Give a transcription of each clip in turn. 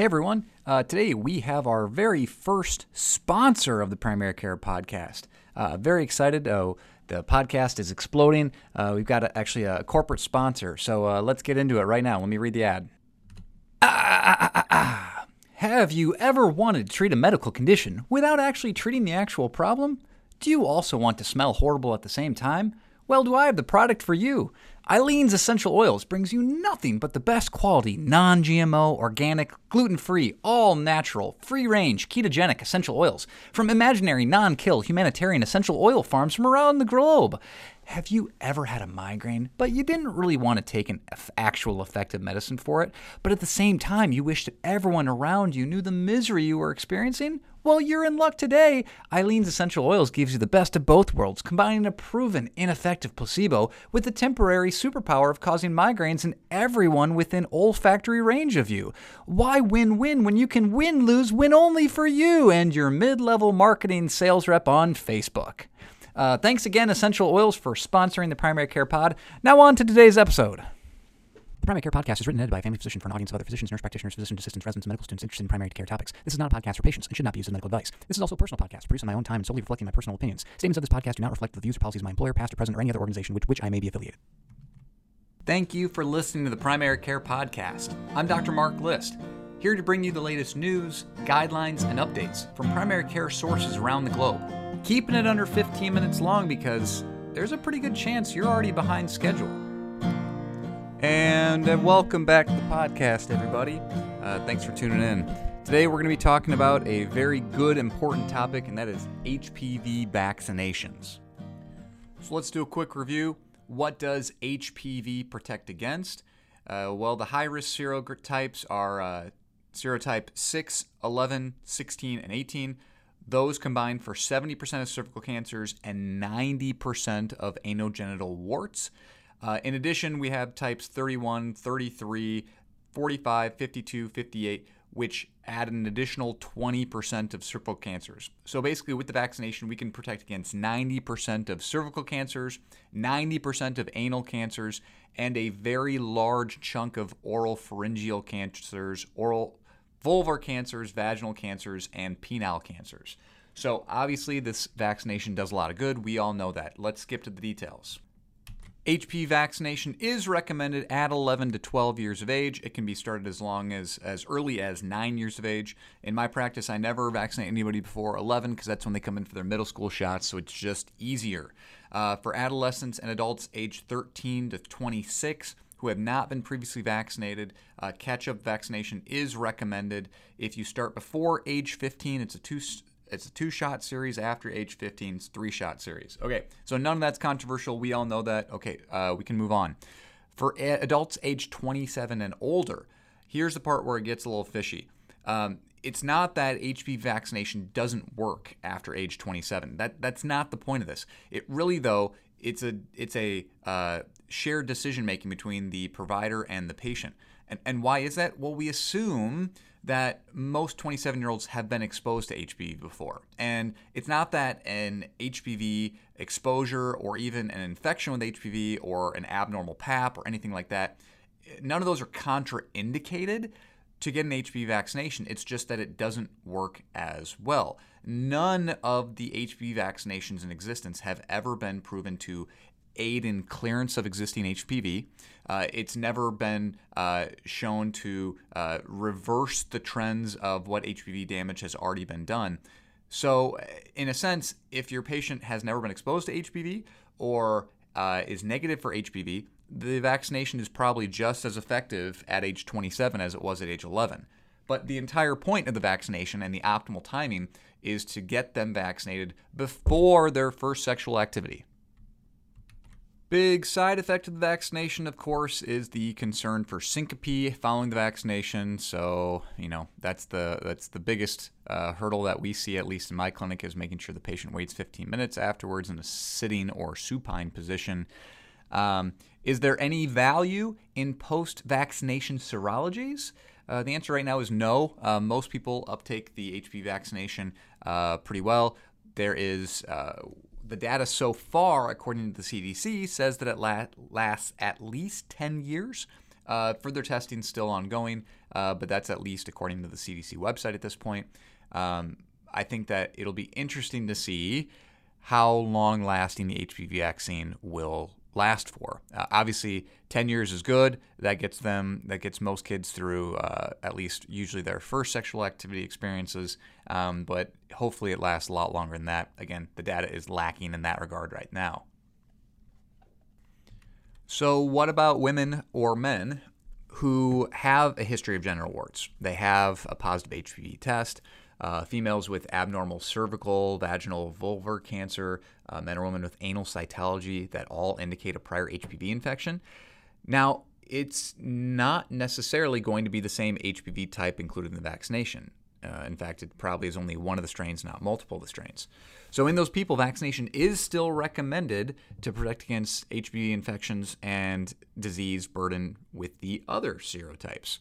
Hey everyone, uh, today we have our very first sponsor of the Primary Care Podcast. Uh, very excited. Oh, the podcast is exploding. Uh, we've got a, actually a corporate sponsor, so uh, let's get into it right now. Let me read the ad. Ah, ah, ah, have you ever wanted to treat a medical condition without actually treating the actual problem? Do you also want to smell horrible at the same time? Well, do I have the product for you? Eileen's Essential Oils brings you nothing but the best quality, non GMO, organic, gluten free, all natural, free range, ketogenic essential oils from imaginary, non kill, humanitarian essential oil farms from around the globe. Have you ever had a migraine, but you didn't really want to take an actual effective medicine for it, but at the same time you wished that everyone around you knew the misery you were experiencing? Well, you're in luck today. Eileen's Essential Oils gives you the best of both worlds, combining a proven, ineffective placebo with the temporary superpower of causing migraines in everyone within olfactory range of you. Why win win when you can win lose win only for you and your mid level marketing sales rep on Facebook? Uh, thanks again, Essential Oils, for sponsoring the Primary Care Pod. Now, on to today's episode. The Primary Care Podcast is written and edited by a family physician for an audience of other physicians, nurse practitioners, physician assistants, residents, and medical students interested in primary care topics. This is not a podcast for patients and should not be used as medical advice. This is also a personal podcast produced on my own time and solely reflecting my personal opinions. Statements of this podcast do not reflect the views or policies of my employer, past or present, or any other organization with which I may be affiliated. Thank you for listening to the Primary Care Podcast. I'm Dr. Mark List, here to bring you the latest news, guidelines, and updates from primary care sources around the globe. Keeping it under 15 minutes long because there's a pretty good chance you're already behind schedule. And uh, welcome back to the podcast, everybody. Uh, thanks for tuning in. Today, we're going to be talking about a very good, important topic, and that is HPV vaccinations. So, let's do a quick review. What does HPV protect against? Uh, well, the high risk serotypes are uh, serotype 6, 11, 16, and 18. Those combine for 70% of cervical cancers and 90% of anogenital warts. Uh, in addition, we have types 31, 33, 45, 52, 58, which add an additional 20% of cervical cancers. So basically, with the vaccination, we can protect against 90% of cervical cancers, 90% of anal cancers, and a very large chunk of oral pharyngeal cancers, oral vulvar cancers, vaginal cancers, and penile cancers. So obviously, this vaccination does a lot of good. We all know that. Let's skip to the details. HPV vaccination is recommended at 11 to 12 years of age. It can be started as long as as early as 9 years of age. In my practice, I never vaccinate anybody before 11 because that's when they come in for their middle school shots, so it's just easier. Uh, for adolescents and adults age 13 to 26 who have not been previously vaccinated, uh, catch up vaccination is recommended. If you start before age 15, it's a two it's a two shot series after age 15 it's three shot series. Okay so none of that's controversial. We all know that. Okay uh, we can move on. For adults age 27 and older here's the part where it gets a little fishy. Um, it's not that HPV vaccination doesn't work after age 27 that that's not the point of this. It really though it's a it's a uh, shared decision making between the provider and the patient. And, and why is that? Well we assume that most 27 year olds have been exposed to HPV before. And it's not that an HPV exposure or even an infection with HPV or an abnormal PAP or anything like that, none of those are contraindicated to get an HPV vaccination. It's just that it doesn't work as well. None of the HPV vaccinations in existence have ever been proven to aid in clearance of existing HPV. Uh, it's never been uh, shown to uh, reverse the trends of what HPV damage has already been done. So, in a sense, if your patient has never been exposed to HPV or uh, is negative for HPV, the vaccination is probably just as effective at age 27 as it was at age 11. But the entire point of the vaccination and the optimal timing is to get them vaccinated before their first sexual activity. Big side effect of the vaccination, of course, is the concern for syncope following the vaccination. So, you know, that's the that's the biggest uh, hurdle that we see, at least in my clinic, is making sure the patient waits 15 minutes afterwards in a sitting or supine position. Um, is there any value in post-vaccination serologies? Uh, the answer right now is no. Uh, most people uptake the HPV vaccination uh, pretty well. There is uh, the data so far, according to the CDC, says that it la- lasts at least 10 years. Uh, further testing still ongoing, uh, but that's at least according to the CDC website at this point. Um, I think that it'll be interesting to see how long lasting the HPV vaccine will last for. Uh, obviously, 10 years is good. That gets them, that gets most kids through uh, at least usually their first sexual activity experiences. Um, but hopefully, it lasts a lot longer than that. Again, the data is lacking in that regard right now. So, what about women or men who have a history of genital warts? They have a positive HPV test. Uh, females with abnormal cervical, vaginal, vulvar cancer, uh, men or women with anal cytology that all indicate a prior HPV infection. Now, it's not necessarily going to be the same HPV type included in the vaccination. Uh, in fact, it probably is only one of the strains, not multiple of the strains. So, in those people, vaccination is still recommended to protect against HPV infections and disease burden with the other serotypes.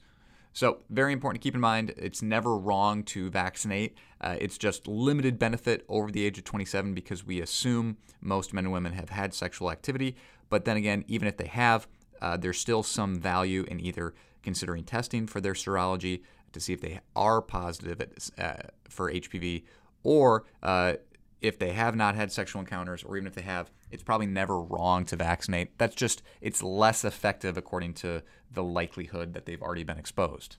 So, very important to keep in mind it's never wrong to vaccinate. Uh, it's just limited benefit over the age of 27 because we assume most men and women have had sexual activity. But then again, even if they have, uh, there's still some value in either considering testing for their serology to see if they are positive at, uh, for HPV or uh, if they have not had sexual encounters or even if they have, it's probably never wrong to vaccinate. That's just, it's less effective according to the likelihood that they've already been exposed.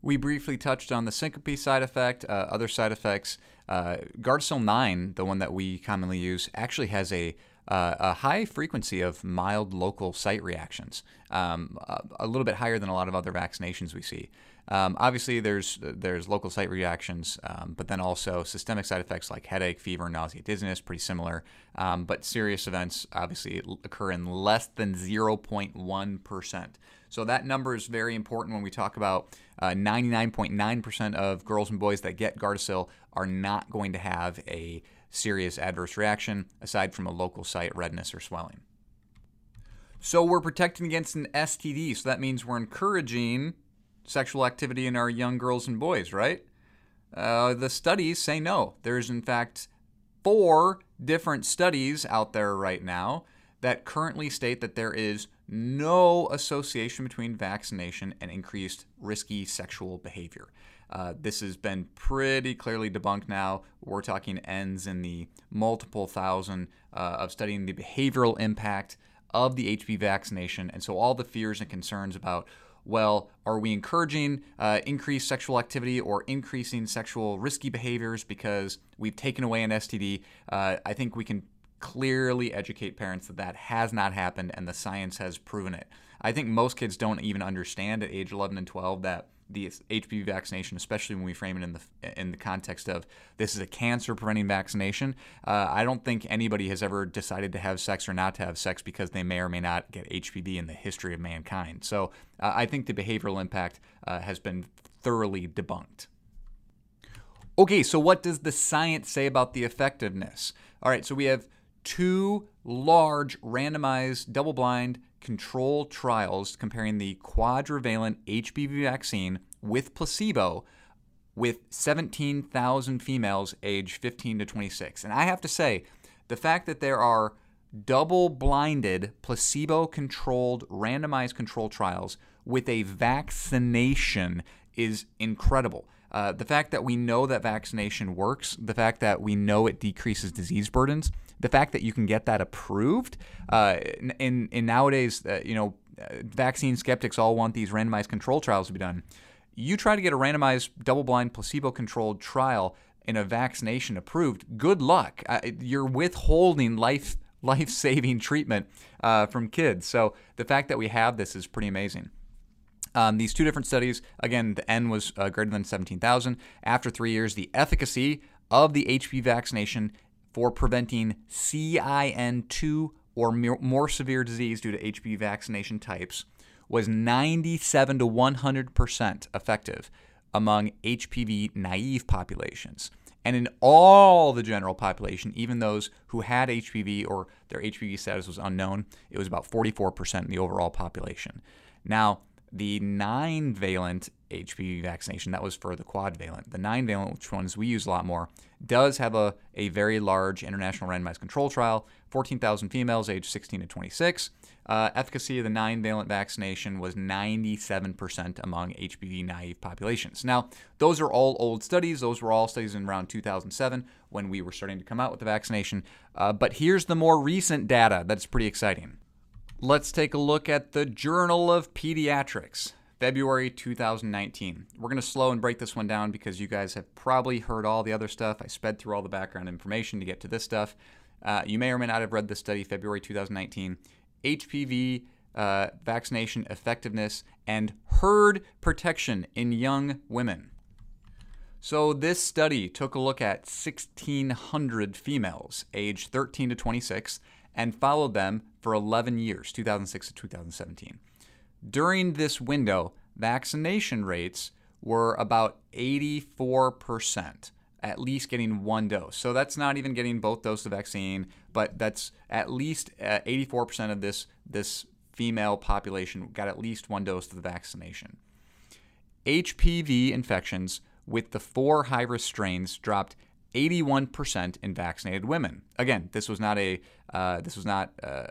We briefly touched on the syncope side effect, uh, other side effects. Uh, Gardasil 9, the one that we commonly use, actually has a uh, a high frequency of mild local site reactions, um, a, a, little bit higher than a lot of other vaccinations we see. Um, obviously, there's there's local site reactions, um, but then also systemic side effects like headache, fever, nausea, dizziness, pretty similar. Um, but serious events obviously occur in less than 0.1 percent. So that number is very important when we talk about 99.9% uh, of girls and boys that get Gardasil are not going to have a serious adverse reaction aside from a local site redness or swelling. So we're protecting against an STD, so that means we're encouraging sexual activity in our young girls and boys, right? Uh, the studies say no. There's, in fact, four different studies out there right now that currently state that there is no association between vaccination and increased risky sexual behavior. Uh, this has been pretty clearly debunked now. We're talking Ns in the multiple thousand uh, of studying the behavioral impact of the HPV vaccination. And so all the fears and concerns about well, are we encouraging uh, increased sexual activity or increasing sexual risky behaviors because we've taken away an STD? Uh, I think we can clearly educate parents that that has not happened and the science has proven it. I think most kids don't even understand at age 11 and 12 that the HPV vaccination, especially when we frame it in the in the context of this is a cancer preventing vaccination. Uh, I don't think anybody has ever decided to have sex or not to have sex because they may or may not get HPV in the history of mankind. So uh, I think the behavioral impact uh, has been thoroughly debunked. Okay, so what does the science say about the effectiveness? All right, so we have two large randomized double blind controlled trials comparing the quadrivalent HPV vaccine with placebo with 17,000 females aged 15 to 26. And I have to say, the fact that there are double blinded, placebo controlled, randomized control trials with a vaccination is incredible. Uh, the fact that we know that vaccination works, the fact that we know it decreases disease burdens, the fact that you can get that approved uh, in in nowadays, uh, you know, vaccine skeptics all want these randomized control trials to be done. You try to get a randomized, double-blind, placebo-controlled trial in a vaccination approved. Good luck. Uh, you're withholding life life-saving treatment uh, from kids. So the fact that we have this is pretty amazing. Um, these two different studies, again, the N was uh, greater than 17,000. After three years, the efficacy of the HPV vaccination for preventing CIN2 or more severe disease due to HPV vaccination types was 97 to 100% effective among HPV naive populations. And in all the general population, even those who had HPV or their HPV status was unknown, it was about 44% in the overall population. Now, the nine valent HPV vaccination, that was for the quadvalent, the nine valent, which ones we use a lot more, does have a, a very large international randomized control trial 14,000 females aged 16 to 26. Uh, efficacy of the nine valent vaccination was 97% among HPV naive populations. Now, those are all old studies. Those were all studies in around 2007 when we were starting to come out with the vaccination. Uh, but here's the more recent data that's pretty exciting. Let's take a look at the Journal of Pediatrics. February 2019. We're going to slow and break this one down because you guys have probably heard all the other stuff. I sped through all the background information to get to this stuff. Uh, you may or may not have read this study, February 2019. HPV uh, vaccination effectiveness and herd protection in young women. So, this study took a look at 1,600 females aged 13 to 26 and followed them for 11 years, 2006 to 2017. During this window, vaccination rates were about 84%, at least getting one dose. So that's not even getting both doses of vaccine, but that's at least uh, 84% of this, this female population got at least one dose of the vaccination. HPV infections with the four high risk strains dropped 81% in vaccinated women. Again, this was not a uh, this was not uh,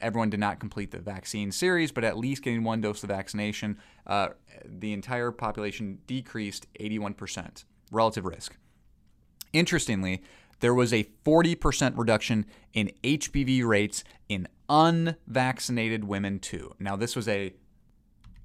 everyone did not complete the vaccine series, but at least getting one dose of vaccination, uh, the entire population decreased 81% relative risk. Interestingly, there was a 40% reduction in HPV rates in unvaccinated women too. Now, this was a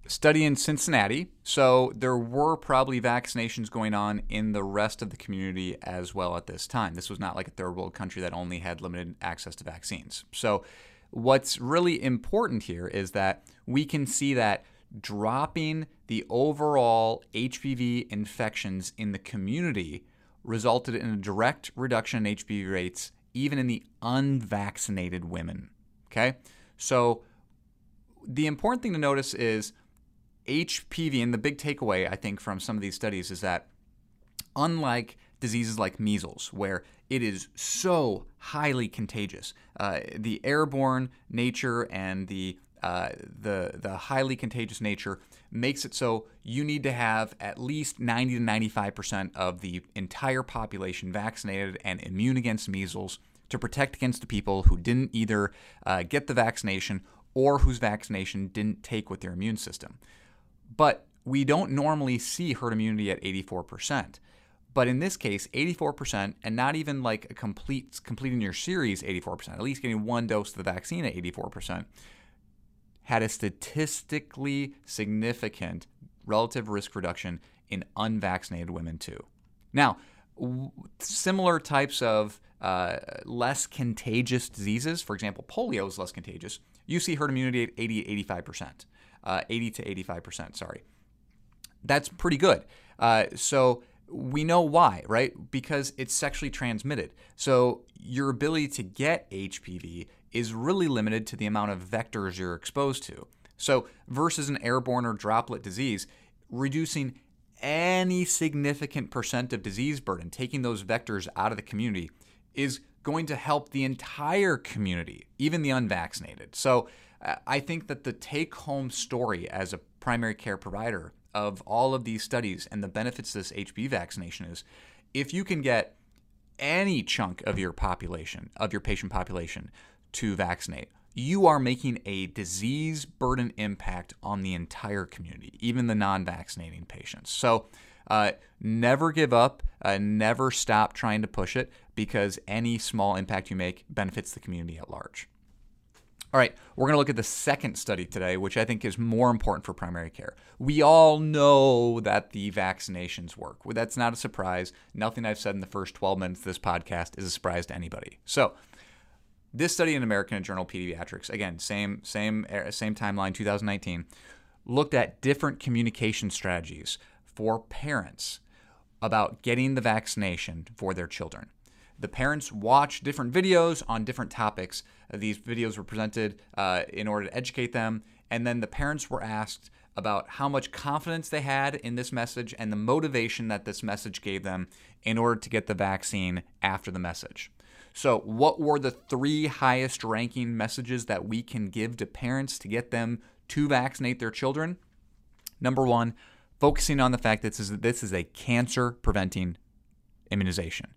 study in Cincinnati, so there were probably vaccinations going on in the rest of the community as well at this time. This was not like a third world country that only had limited access to vaccines. So, what's really important here is that we can see that dropping the overall HPV infections in the community resulted in a direct reduction in HPV rates, even in the unvaccinated women. Okay? So, the important thing to notice is HPV, and the big takeaway, I think, from some of these studies is that unlike diseases like measles, where it is so highly contagious, uh, the airborne nature and the uh, the the highly contagious nature makes it so you need to have at least 90 to 95 percent of the entire population vaccinated and immune against measles to protect against the people who didn't either uh, get the vaccination or whose vaccination didn't take with their immune system. But we don't normally see herd immunity at 84%. But in this case, 84%, and not even like a complete completing your series 84%, at least getting one dose of the vaccine at 84%, had a statistically significant relative risk reduction in unvaccinated women too. Now, similar types of uh, less contagious diseases, for example, polio is less contagious, you see herd immunity at 80 85% uh, 80 to 85%. Sorry. That's pretty good. Uh, so we know why, right? Because it's sexually transmitted. So your ability to get HPV is really limited to the amount of vectors you're exposed to. So versus an airborne or droplet disease, reducing any significant percent of disease burden, taking those vectors out of the community, is going to help the entire community, even the unvaccinated. So uh, I think that the take home story as a primary care provider of all of these studies and the benefits of this HPV vaccination is if you can get any chunk of your population, of your patient population, to vaccinate, you are making a disease burden impact on the entire community, even the non vaccinating patients. So, uh, never give up, uh, never stop trying to push it because any small impact you make benefits the community at large. All right, we're going to look at the second study today, which I think is more important for primary care. We all know that the vaccinations work. That's not a surprise. Nothing I've said in the first 12 minutes of this podcast is a surprise to anybody. So, this study in American Journal Pediatrics, again, same same same timeline, 2019, looked at different communication strategies for parents about getting the vaccination for their children. The parents watch different videos on different topics these videos were presented uh, in order to educate them. And then the parents were asked about how much confidence they had in this message and the motivation that this message gave them in order to get the vaccine after the message. So, what were the three highest ranking messages that we can give to parents to get them to vaccinate their children. Number one, focusing on the fact that this is, this is a cancer preventing immunization.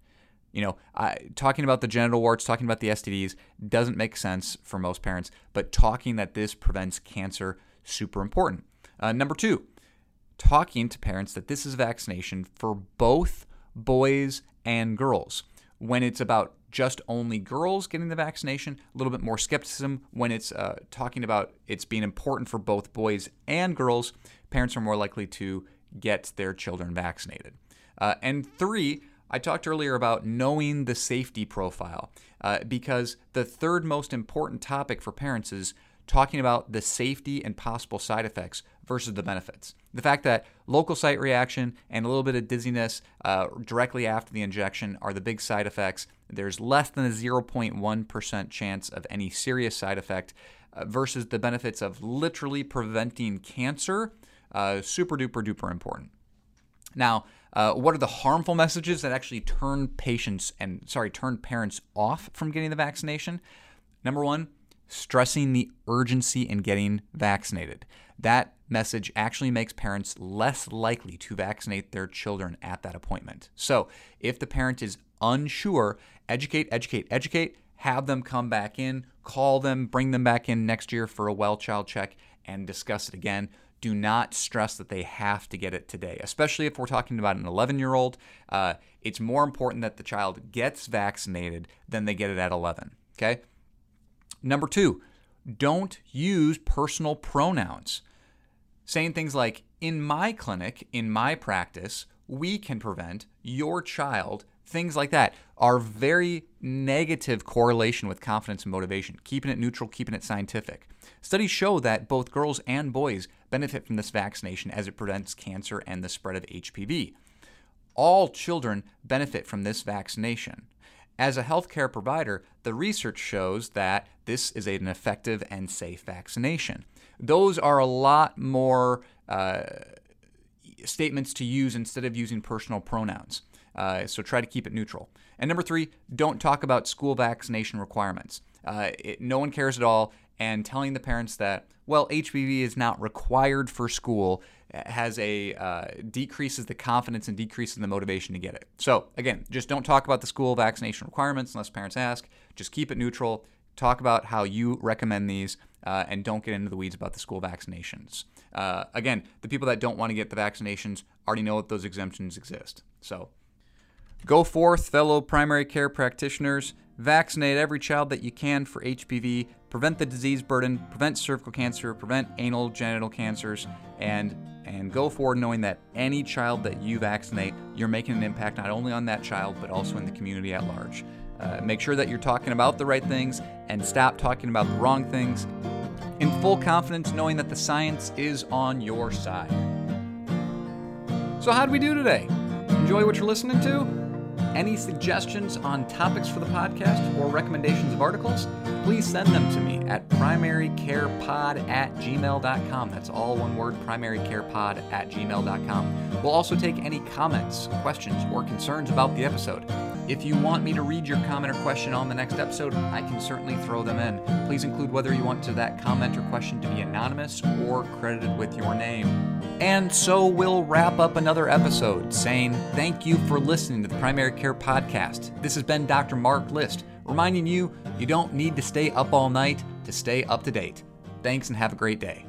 You know, I, talking about the genital warts, talking about the STDs doesn't make sense for most parents, but talking that this prevents cancer, super important. Uh, number two, talking to parents that this is vaccination for both boys and girls. When it's about just only girls getting the vaccination, a little bit more skepticism. When it's uh, talking about it's being important for both boys and girls, parents are more likely to get their children vaccinated. Uh, and three, I talked earlier about knowing the safety profile uh, because the third most important topic for parents is talking about the safety and possible side effects versus the benefits. The fact that local site reaction and a little bit of dizziness uh, directly after the injection are the big side effects. There's less than a 0.1% chance of any serious side effect uh, versus the benefits of literally preventing cancer. Uh, super duper duper important. Now, uh, what are the harmful messages that actually turn patients and sorry turn parents off from getting the vaccination? Number one, stressing the urgency in getting vaccinated. That message actually makes parents less likely to vaccinate their children at that appointment. So, if the parent is unsure, educate, educate, educate, have them come back in, call them, bring them back in next year for a well child check, and discuss it again. Do not stress that they have to get it today, especially if we're talking about an 11 year old. Uh, it's more important that the child gets vaccinated than they get it at 11. Okay? Number two, don't use personal pronouns. Saying things like, in my clinic, in my practice, we can prevent your child, things like that are very negative correlation with confidence and motivation. Keeping it neutral, keeping it scientific. Studies show that both girls and boys benefit from this vaccination as it prevents cancer and the spread of HPV. All children benefit from this vaccination. As a healthcare provider, the research shows that this is an effective and safe vaccination. Those are a lot more uh, statements to use instead of using personal pronouns. Uh, so try to keep it neutral. And number three, don't talk about school vaccination requirements. Uh, it, no one cares at all. And telling the parents that, well, HPV is not required for school has a uh, decreases the confidence and decreases the motivation to get it. So again, just don't talk about the school vaccination requirements unless parents ask. Just keep it neutral. Talk about how you recommend these, uh, and don't get into the weeds about the school vaccinations. Uh, again, the people that don't want to get the vaccinations already know that those exemptions exist. So go forth, fellow primary care practitioners. Vaccinate every child that you can for HPV. Prevent the disease burden. Prevent cervical cancer. Prevent anal genital cancers. And and go forward knowing that any child that you vaccinate, you're making an impact not only on that child but also in the community at large. Uh, make sure that you're talking about the right things and stop talking about the wrong things. In full confidence, knowing that the science is on your side. So, how did we do today? Enjoy what you're listening to? Any suggestions on topics for the podcast or recommendations of articles? Please send them to me at primarycarepod at gmail.com. That's all one word, primarycarepod at gmail.com. We'll also take any comments, questions, or concerns about the episode. If you want me to read your comment or question on the next episode, I can certainly throw them in. Please include whether you want to that comment or question to be anonymous or credited with your name. And so we'll wrap up another episode saying thank you for listening to the Primary Care Podcast. This has been Dr. Mark List, reminding you you don't need to stay up all night to stay up to date. Thanks and have a great day.